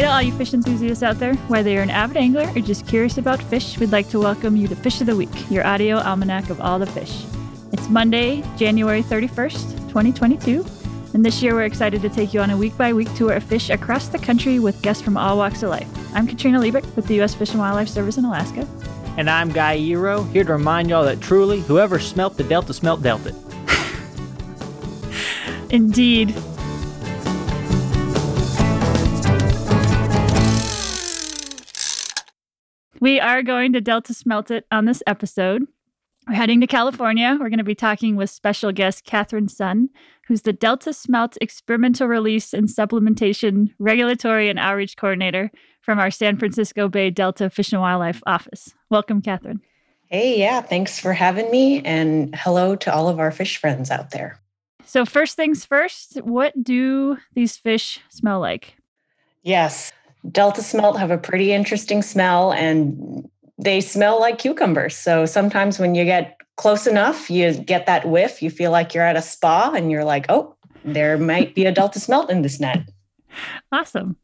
Hey to all you fish enthusiasts out there, whether you're an avid angler or just curious about fish, we'd like to welcome you to Fish of the Week, your audio almanac of all the fish. It's Monday, January 31st, 2022, and this year we're excited to take you on a week by week tour of fish across the country with guests from all walks of life. I'm Katrina Liebich with the U.S. Fish and Wildlife Service in Alaska. And I'm Guy Eroh, here to remind y'all that truly, whoever smelt the Delta smelt Delta. Indeed. We are going to Delta Smelt It on this episode. We're heading to California. We're going to be talking with special guest Catherine Sun, who's the Delta Smelt Experimental Release and Supplementation Regulatory and Outreach Coordinator from our San Francisco Bay Delta Fish and Wildlife Office. Welcome, Catherine. Hey, yeah, thanks for having me. And hello to all of our fish friends out there. So, first things first, what do these fish smell like? Yes, Delta smelt have a pretty interesting smell and they smell like cucumbers. So sometimes when you get close enough, you get that whiff, you feel like you're at a spa and you're like, oh, there might be a Delta smelt in this net. Awesome.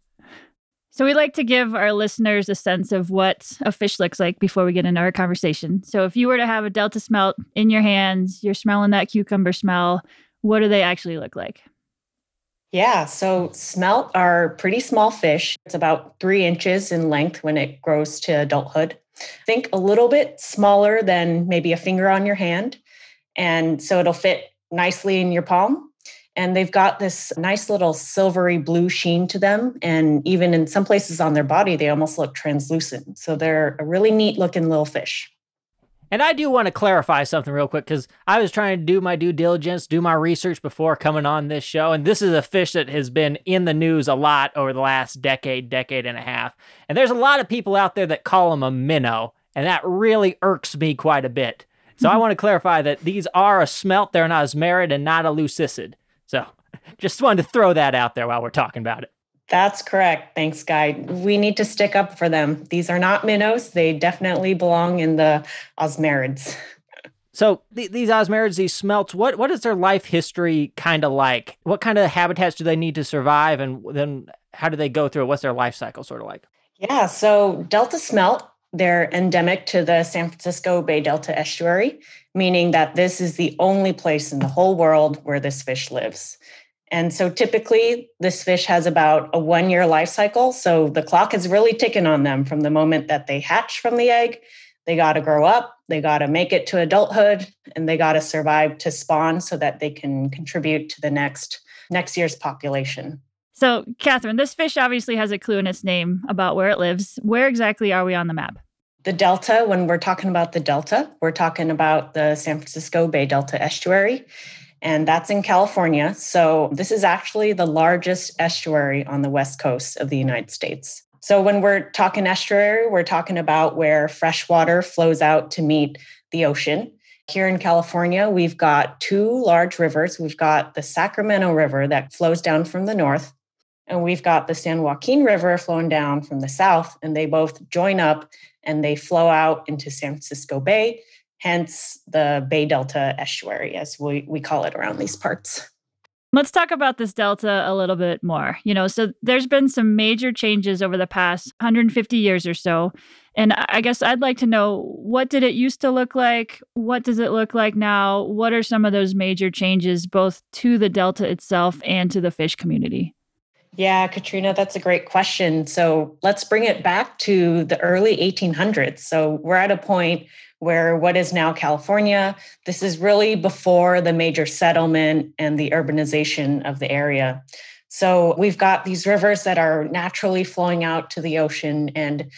So, we like to give our listeners a sense of what a fish looks like before we get into our conversation. So, if you were to have a Delta smelt in your hands, you're smelling that cucumber smell, what do they actually look like? Yeah, so smelt are pretty small fish. It's about three inches in length when it grows to adulthood. Think a little bit smaller than maybe a finger on your hand. And so it'll fit nicely in your palm. And they've got this nice little silvery blue sheen to them. And even in some places on their body, they almost look translucent. So they're a really neat looking little fish. And I do want to clarify something real quick because I was trying to do my due diligence, do my research before coming on this show. And this is a fish that has been in the news a lot over the last decade, decade and a half. And there's a lot of people out there that call him a minnow. And that really irks me quite a bit. So I mm-hmm. want to clarify that these are a smelt, they're not an osmerid and not a leuciscid. So just wanted to throw that out there while we're talking about it. That's correct. Thanks, Guy. We need to stick up for them. These are not minnows. They definitely belong in the osmerids. So th- these osmerids, these smelts, what what is their life history kind of like? What kind of habitats do they need to survive, and then how do they go through it? What's their life cycle sort of like? Yeah, so Delta smelt, they're endemic to the San Francisco Bay Delta estuary, meaning that this is the only place in the whole world where this fish lives. And so typically, this fish has about a one year life cycle. So the clock is really ticking on them from the moment that they hatch from the egg. They got to grow up, they got to make it to adulthood, and they got to survive to spawn so that they can contribute to the next next year's population. So, Catherine, this fish obviously has a clue in its name about where it lives. Where exactly are we on the map? The Delta, when we're talking about the Delta, we're talking about the San Francisco Bay Delta estuary and that's in California. So, this is actually the largest estuary on the west coast of the United States. So, when we're talking estuary, we're talking about where fresh water flows out to meet the ocean. Here in California, we've got two large rivers. We've got the Sacramento River that flows down from the north, and we've got the San Joaquin River flowing down from the south, and they both join up and they flow out into San Francisco Bay hence the Bay Delta estuary, as we, we call it around these parts. Let's talk about this delta a little bit more. You know, so there's been some major changes over the past 150 years or so. And I guess I'd like to know what did it used to look like? What does it look like now? What are some of those major changes both to the delta itself and to the fish community? Yeah, Katrina, that's a great question. So let's bring it back to the early 1800s. So we're at a point where what is now California, this is really before the major settlement and the urbanization of the area. So we've got these rivers that are naturally flowing out to the ocean and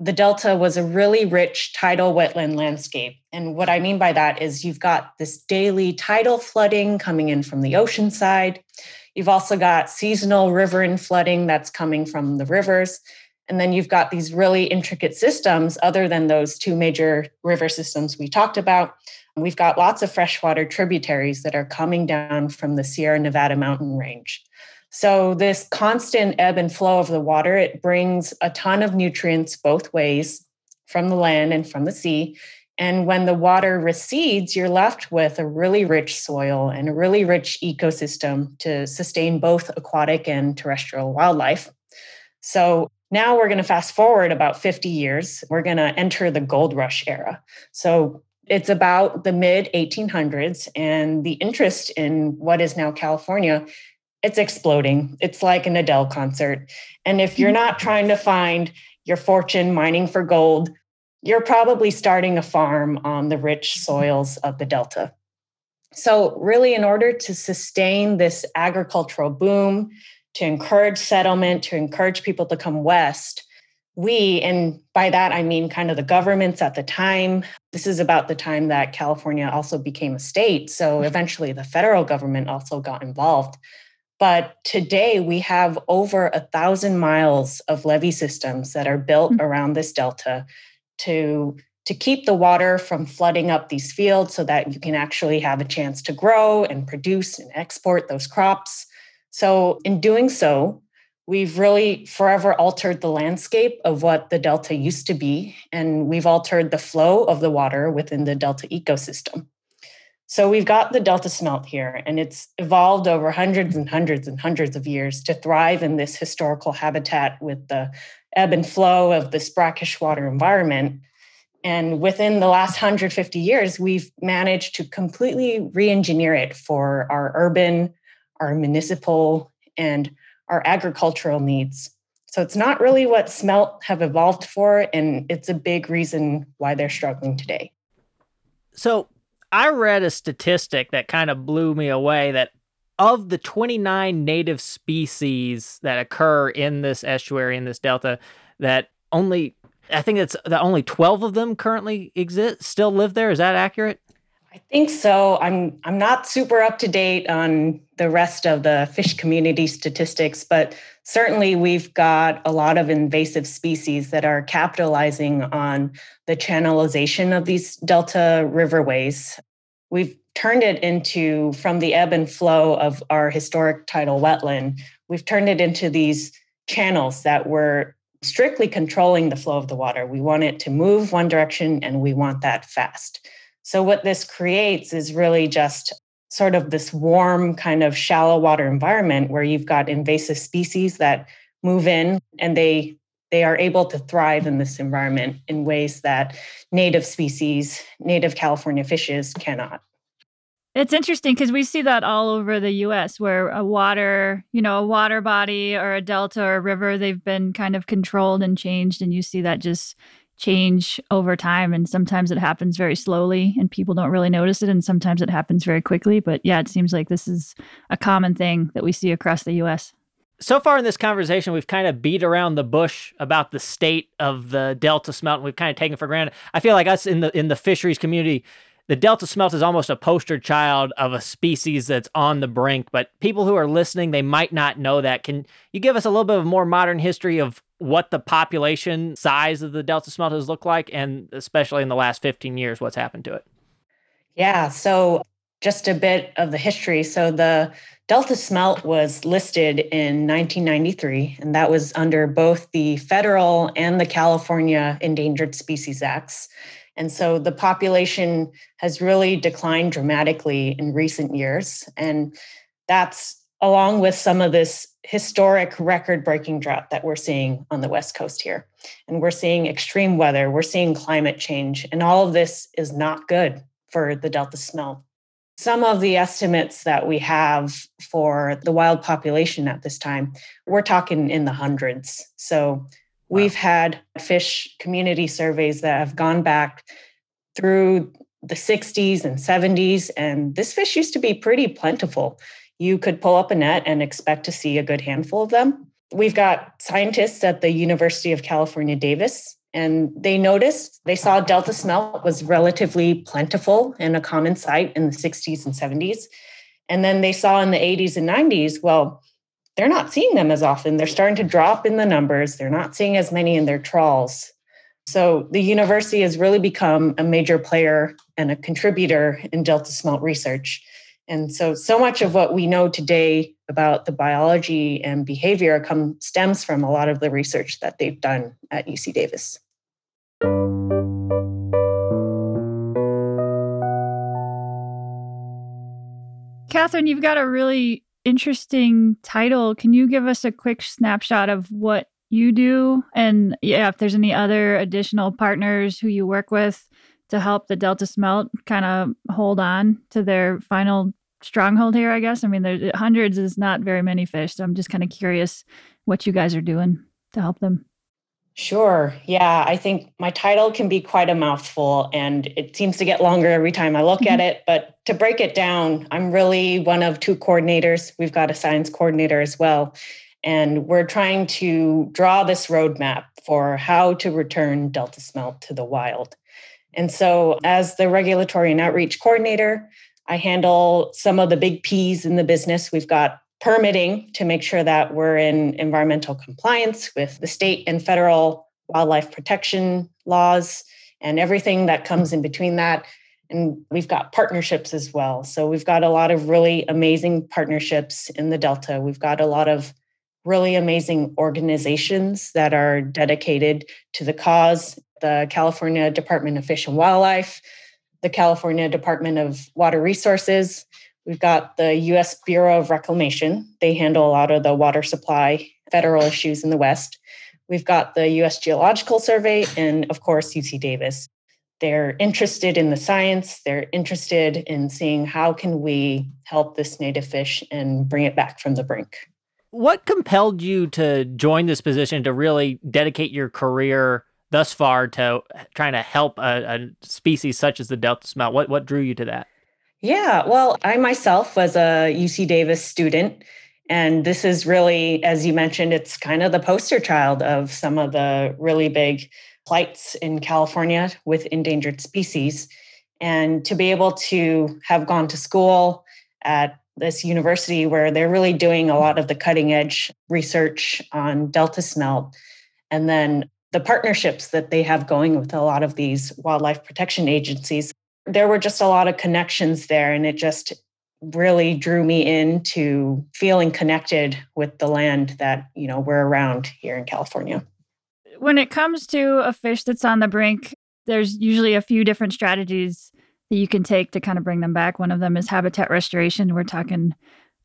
the delta was a really rich tidal wetland landscape. And what I mean by that is you've got this daily tidal flooding coming in from the ocean side. You've also got seasonal riverine flooding that's coming from the rivers. And then you've got these really intricate systems, other than those two major river systems we talked about. We've got lots of freshwater tributaries that are coming down from the Sierra Nevada mountain range. So, this constant ebb and flow of the water, it brings a ton of nutrients both ways from the land and from the sea. And when the water recedes, you're left with a really rich soil and a really rich ecosystem to sustain both aquatic and terrestrial wildlife. So now we're going to fast forward about 50 years. We're going to enter the gold rush era. So it's about the mid 1800s, and the interest in what is now California. It's exploding. It's like an Adele concert. And if you're not trying to find your fortune mining for gold, you're probably starting a farm on the rich soils of the Delta. So, really, in order to sustain this agricultural boom, to encourage settlement, to encourage people to come west, we, and by that I mean kind of the governments at the time, this is about the time that California also became a state. So eventually the federal government also got involved. But today we have over a thousand miles of levee systems that are built mm-hmm. around this delta to to keep the water from flooding up these fields so that you can actually have a chance to grow and produce and export those crops. So, in doing so, we've really forever altered the landscape of what the Delta used to be, and we've altered the flow of the water within the Delta ecosystem. So, we've got the Delta smelt here, and it's evolved over hundreds and hundreds and hundreds of years to thrive in this historical habitat with the ebb and flow of this brackish water environment. And within the last 150 years, we've managed to completely re engineer it for our urban our municipal, and our agricultural needs. So it's not really what smelt have evolved for, and it's a big reason why they're struggling today. So I read a statistic that kind of blew me away that of the 29 native species that occur in this estuary, in this delta, that only, I think it's that only 12 of them currently exist, still live there. Is that accurate? I think so. I'm I'm not super up to date on the rest of the fish community statistics, but certainly we've got a lot of invasive species that are capitalizing on the channelization of these delta riverways. We've turned it into from the ebb and flow of our historic tidal wetland, we've turned it into these channels that were strictly controlling the flow of the water. We want it to move one direction and we want that fast. So, what this creates is really just sort of this warm, kind of shallow water environment where you've got invasive species that move in and they they are able to thrive in this environment in ways that native species, native California fishes cannot. It's interesting because we see that all over the US where a water, you know, a water body or a delta or a river, they've been kind of controlled and changed. And you see that just change over time and sometimes it happens very slowly and people don't really notice it and sometimes it happens very quickly but yeah it seems like this is a common thing that we see across the US so far in this conversation we've kind of beat around the bush about the state of the delta smelt and we've kind of taken for granted. I feel like us in the in the fisheries community the delta smelt is almost a poster child of a species that's on the brink but people who are listening they might not know that. Can you give us a little bit of more modern history of what the population size of the delta smelt has looked like and especially in the last 15 years what's happened to it yeah so just a bit of the history so the delta smelt was listed in 1993 and that was under both the federal and the california endangered species acts and so the population has really declined dramatically in recent years. And that's along with some of this historic record breaking drought that we're seeing on the West Coast here. And we're seeing extreme weather, we're seeing climate change, and all of this is not good for the Delta smelt. Some of the estimates that we have for the wild population at this time, we're talking in the hundreds. So We've had fish community surveys that have gone back through the 60s and 70s, and this fish used to be pretty plentiful. You could pull up a net and expect to see a good handful of them. We've got scientists at the University of California, Davis, and they noticed they saw delta smelt was relatively plentiful and a common sight in the 60s and 70s. And then they saw in the 80s and 90s, well, they're not seeing them as often. They're starting to drop in the numbers. They're not seeing as many in their trawls. So the university has really become a major player and a contributor in delta smelt research. And so, so much of what we know today about the biology and behavior come, stems from a lot of the research that they've done at UC Davis. Catherine, you've got a really interesting title. Can you give us a quick snapshot of what you do? And yeah, if there's any other additional partners who you work with to help the Delta Smelt kind of hold on to their final stronghold here, I guess. I mean, there's hundreds is not very many fish. So I'm just kind of curious what you guys are doing to help them. Sure. Yeah. I think my title can be quite a mouthful and it seems to get longer every time I look mm-hmm. at it. But to break it down, I'm really one of two coordinators. We've got a science coordinator as well. And we're trying to draw this roadmap for how to return Delta smelt to the wild. And so, as the regulatory and outreach coordinator, I handle some of the big P's in the business. We've got permitting to make sure that we're in environmental compliance with the state and federal wildlife protection laws and everything that comes in between that. And we've got partnerships as well. So we've got a lot of really amazing partnerships in the Delta. We've got a lot of really amazing organizations that are dedicated to the cause the California Department of Fish and Wildlife, the California Department of Water Resources. We've got the US Bureau of Reclamation. They handle a lot of the water supply federal issues in the West. We've got the US Geological Survey and, of course, UC Davis. They're interested in the science. They're interested in seeing how can we help this native fish and bring it back from the brink. What compelled you to join this position to really dedicate your career thus far to trying to help a, a species such as the Delta smelt? What what drew you to that? Yeah, well, I myself was a UC Davis student. And this is really, as you mentioned, it's kind of the poster child of some of the really big plights in California with endangered species. And to be able to have gone to school at this university where they're really doing a lot of the cutting edge research on Delta smelt, and then the partnerships that they have going with a lot of these wildlife protection agencies. There were just a lot of connections there, and it just really drew me into feeling connected with the land that you know we're around here in California. When it comes to a fish that's on the brink, there's usually a few different strategies that you can take to kind of bring them back. One of them is habitat restoration. We're talking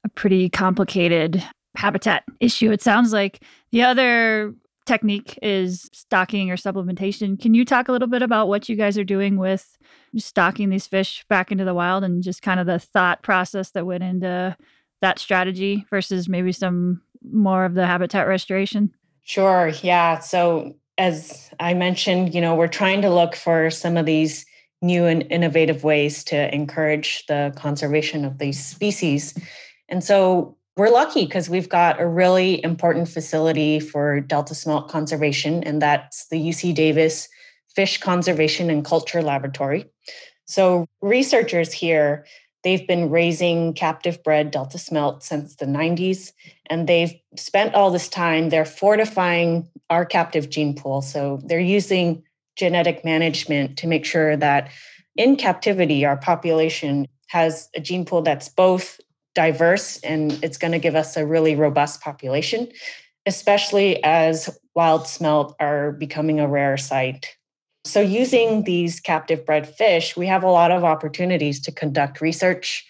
a pretty complicated habitat issue. It sounds like the other technique is stocking or supplementation. Can you talk a little bit about what you guys are doing with stocking these fish back into the wild and just kind of the thought process that went into that strategy versus maybe some more of the habitat restoration? Sure. Yeah. So, as I mentioned, you know, we're trying to look for some of these new and innovative ways to encourage the conservation of these species. And so, we're lucky because we've got a really important facility for Delta smelt conservation, and that's the UC Davis Fish Conservation and Culture Laboratory. So, researchers here, they've been raising captive bred Delta smelt since the 90s, and they've spent all this time, they're fortifying our captive gene pool. So, they're using genetic management to make sure that in captivity, our population has a gene pool that's both diverse and it's going to give us a really robust population, especially as wild smelt are becoming a rare sight. So, using these captive bred fish, we have a lot of opportunities to conduct research.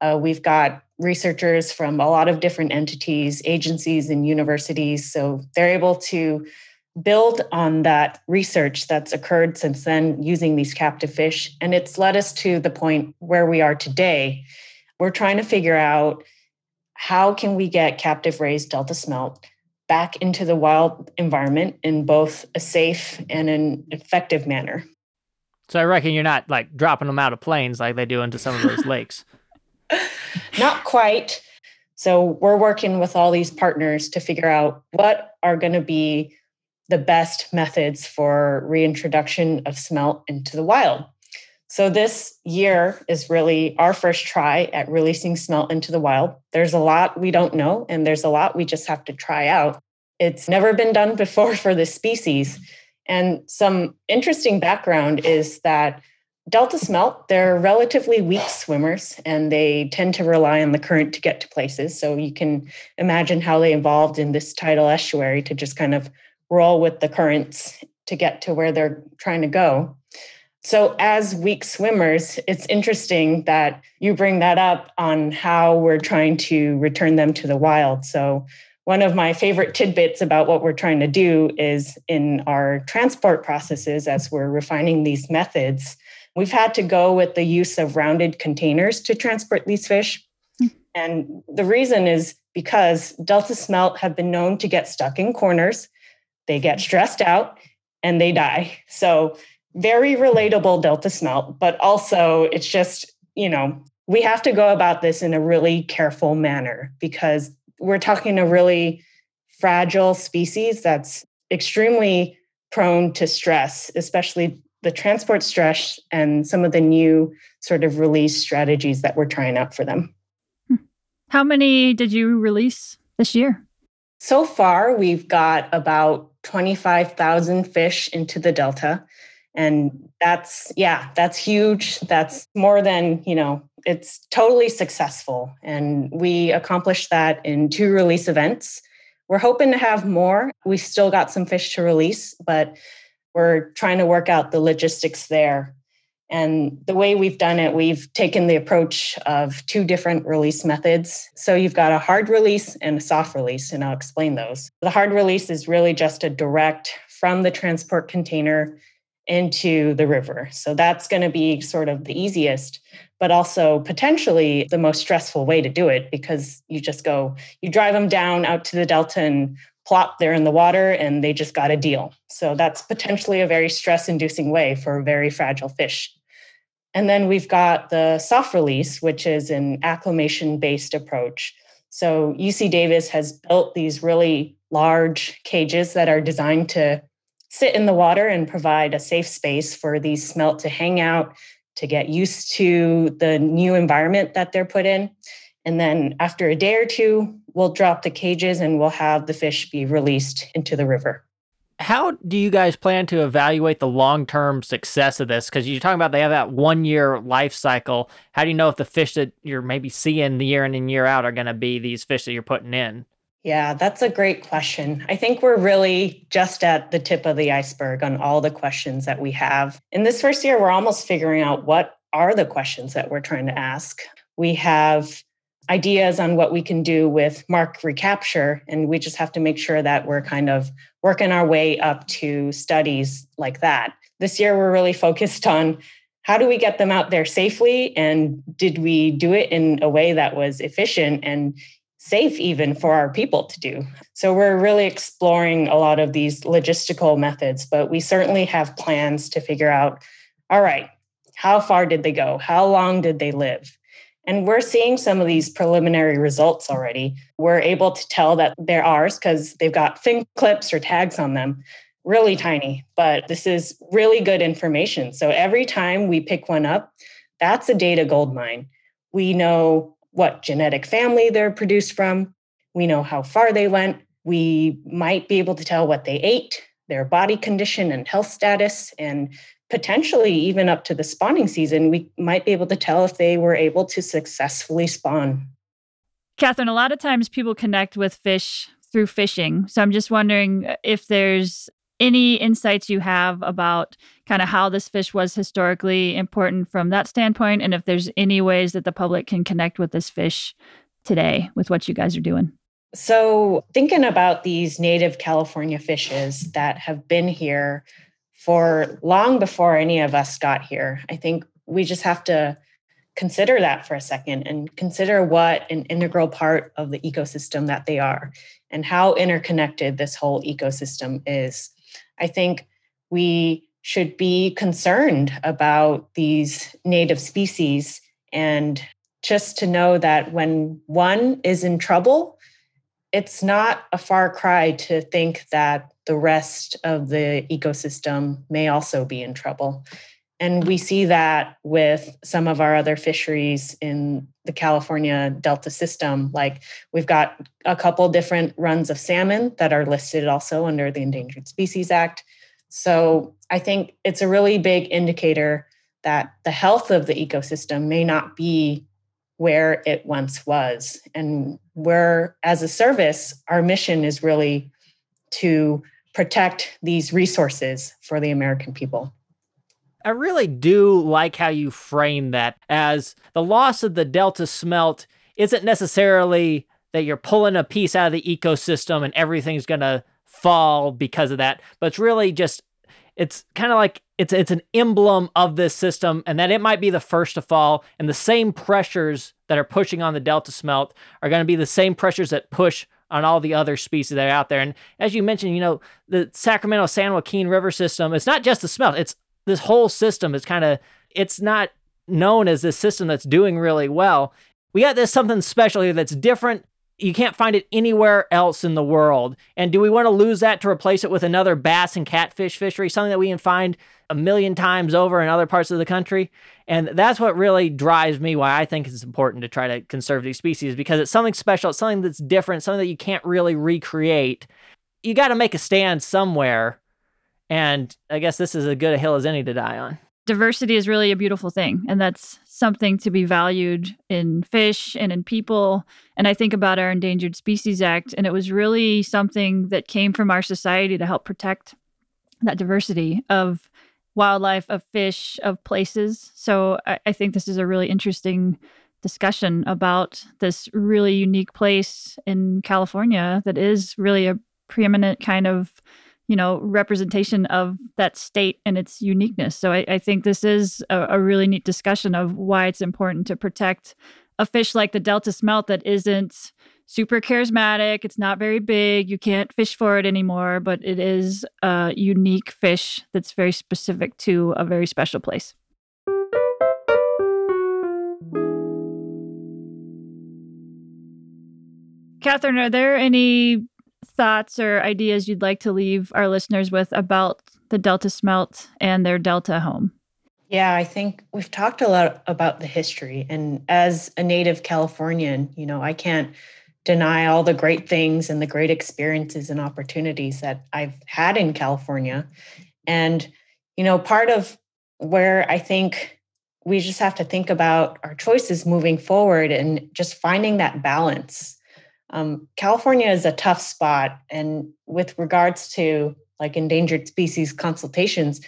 Uh, we've got researchers from a lot of different entities, agencies, and universities. So, they're able to build on that research that's occurred since then using these captive fish. And it's led us to the point where we are today we're trying to figure out how can we get captive raised delta smelt back into the wild environment in both a safe and an effective manner. So I reckon you're not like dropping them out of planes like they do into some of those lakes. Not quite. So we're working with all these partners to figure out what are going to be the best methods for reintroduction of smelt into the wild. So this year is really our first try at releasing smelt into the wild. There's a lot we don't know, and there's a lot we just have to try out. It's never been done before for this species. And some interesting background is that Delta smelt, they're relatively weak swimmers and they tend to rely on the current to get to places. So you can imagine how they evolved in this tidal estuary to just kind of roll with the currents to get to where they're trying to go. So, as weak swimmers, it's interesting that you bring that up on how we're trying to return them to the wild. So, one of my favorite tidbits about what we're trying to do is in our transport processes as we're refining these methods, we've had to go with the use of rounded containers to transport these fish. Hmm. And the reason is because Delta smelt have been known to get stuck in corners, they get stressed out, and they die. So, very relatable Delta smelt, but also it's just, you know, we have to go about this in a really careful manner because we're talking a really fragile species that's extremely prone to stress, especially the transport stress and some of the new sort of release strategies that we're trying out for them. Hmm. How many did you release this year? So far, we've got about 25,000 fish into the Delta. And that's, yeah, that's huge. That's more than, you know, it's totally successful. And we accomplished that in two release events. We're hoping to have more. We've still got some fish to release, but we're trying to work out the logistics there. And the way we've done it, we've taken the approach of two different release methods. So you've got a hard release and a soft release, and I'll explain those. The hard release is really just a direct from the transport container into the river. So that's going to be sort of the easiest but also potentially the most stressful way to do it because you just go, you drive them down out to the delta and plop there in the water and they just got a deal. So that's potentially a very stress inducing way for a very fragile fish. And then we've got the soft release, which is an acclimation based approach. So UC Davis has built these really large cages that are designed to sit in the water and provide a safe space for these smelt to hang out to get used to the new environment that they're put in. And then after a day or two, we'll drop the cages and we'll have the fish be released into the river. How do you guys plan to evaluate the long term success of this? Because you're talking about they have that one year life cycle. How do you know if the fish that you're maybe seeing the year in and year out are going to be these fish that you're putting in? Yeah, that's a great question. I think we're really just at the tip of the iceberg on all the questions that we have. In this first year, we're almost figuring out what are the questions that we're trying to ask. We have ideas on what we can do with mark recapture, and we just have to make sure that we're kind of working our way up to studies like that. This year, we're really focused on how do we get them out there safely and did we do it in a way that was efficient and safe even for our people to do. So we're really exploring a lot of these logistical methods, but we certainly have plans to figure out all right, how far did they go? How long did they live? And we're seeing some of these preliminary results already. We're able to tell that they're ours because they've got fin clips or tags on them, really tiny. But this is really good information. So every time we pick one up, that's a data gold mine. We know what genetic family they're produced from. We know how far they went. We might be able to tell what they ate, their body condition and health status, and potentially even up to the spawning season, we might be able to tell if they were able to successfully spawn. Catherine, a lot of times people connect with fish through fishing. So I'm just wondering uh, if there's any insights you have about kind of how this fish was historically important from that standpoint and if there's any ways that the public can connect with this fish today with what you guys are doing? So thinking about these native california fishes that have been here for long before any of us got here i think we just have to consider that for a second and consider what an integral part of the ecosystem that they are and how interconnected this whole ecosystem is I think we should be concerned about these native species and just to know that when one is in trouble, it's not a far cry to think that the rest of the ecosystem may also be in trouble. And we see that with some of our other fisheries in the California Delta system. Like we've got a couple different runs of salmon that are listed also under the Endangered Species Act. So I think it's a really big indicator that the health of the ecosystem may not be where it once was. And where, as a service, our mission is really to protect these resources for the American people. I really do like how you frame that as the loss of the Delta smelt isn't necessarily that you're pulling a piece out of the ecosystem and everything's going to fall because of that. But it's really just it's kind of like it's it's an emblem of this system and that it might be the first to fall and the same pressures that are pushing on the delta smelt are going to be the same pressures that push on all the other species that are out there and as you mentioned you know the sacramento san joaquin river system it's not just the smelt it's this whole system is kind of it's not known as this system that's doing really well we got this something special here that's different you can't find it anywhere else in the world. And do we want to lose that to replace it with another bass and catfish fishery, something that we can find a million times over in other parts of the country? And that's what really drives me why I think it's important to try to conserve these species because it's something special, it's something that's different, something that you can't really recreate. You got to make a stand somewhere. And I guess this is as good a hill as any to die on. Diversity is really a beautiful thing. And that's something to be valued in fish and in people. And I think about our Endangered Species Act, and it was really something that came from our society to help protect that diversity of wildlife, of fish, of places. So I, I think this is a really interesting discussion about this really unique place in California that is really a preeminent kind of you know representation of that state and its uniqueness. So i, I think this is a, a, really neat discussion of why it's important to protect a fish like the delta smelt that isn't super charismatic. It's not very big. You can't fish for it anymore but it is a unique fish that's very specific to a very special place. Catherine, are there any thoughts or ideas you'd like to leave our listeners with about the Delta Smelt and their Delta home? Yeah, I think we've talked a lot about the history. And as a native Californian, you know, I can't deny all the great things and the great experiences and opportunities that I've had in California. And, you know, part of where I think we just have to think about our choices moving forward and just finding that balance um, California is a tough spot. And with regards to like endangered species consultations,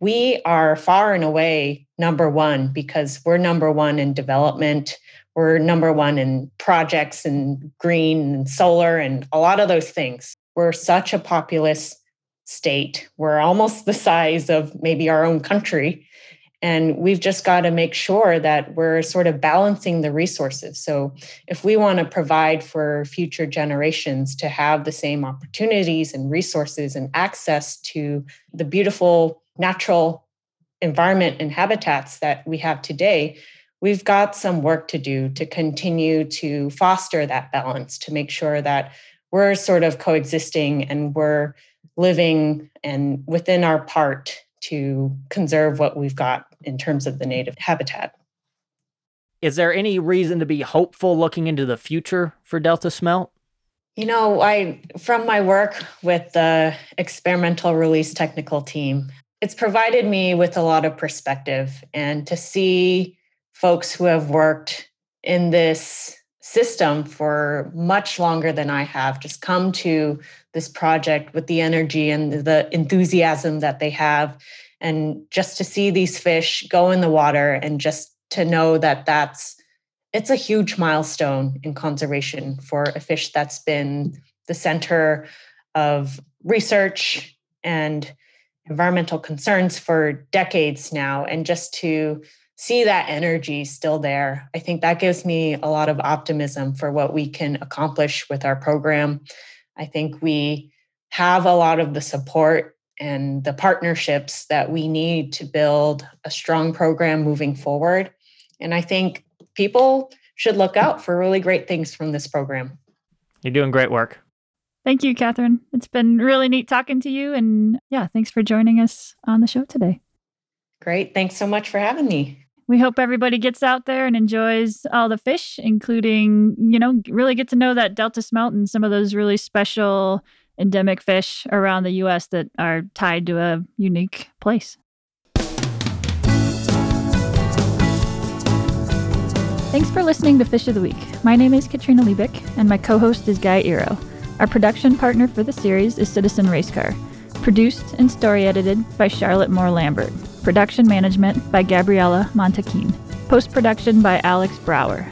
we are far and away number one because we're number one in development. We're number one in projects and green and solar and a lot of those things. We're such a populous state. We're almost the size of maybe our own country. And we've just got to make sure that we're sort of balancing the resources. So, if we want to provide for future generations to have the same opportunities and resources and access to the beautiful natural environment and habitats that we have today, we've got some work to do to continue to foster that balance, to make sure that we're sort of coexisting and we're living and within our part to conserve what we've got in terms of the native habitat. Is there any reason to be hopeful looking into the future for Delta Smelt? You know, I from my work with the experimental release technical team, it's provided me with a lot of perspective and to see folks who have worked in this system for much longer than I have just come to this project with the energy and the enthusiasm that they have and just to see these fish go in the water and just to know that that's it's a huge milestone in conservation for a fish that's been the center of research and environmental concerns for decades now. And just to see that energy still there i think that gives me a lot of optimism for what we can accomplish with our program. I think we have a lot of the support and the partnerships that we need to build a strong program moving forward. And I think people should look out for really great things from this program. You're doing great work. Thank you, Catherine. It's been really neat talking to you. And yeah, thanks for joining us on the show today. Great. Thanks so much for having me. We hope everybody gets out there and enjoys all the fish, including, you know, really get to know that Delta smelt and some of those really special endemic fish around the US that are tied to a unique place. Thanks for listening to Fish of the Week. My name is Katrina Liebich, and my co host is Guy Eroh. Our production partner for the series is Citizen Racecar. Produced and story edited by Charlotte Moore Lambert. Production management by Gabriella Montaquin. Post production by Alex Brower.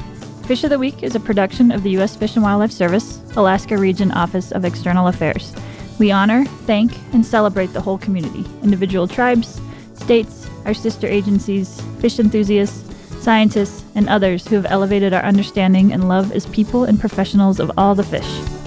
Fish of the Week is a production of the U.S. Fish and Wildlife Service, Alaska Region Office of External Affairs. We honor, thank, and celebrate the whole community individual tribes, states, our sister agencies, fish enthusiasts, scientists, and others who have elevated our understanding and love as people and professionals of all the fish.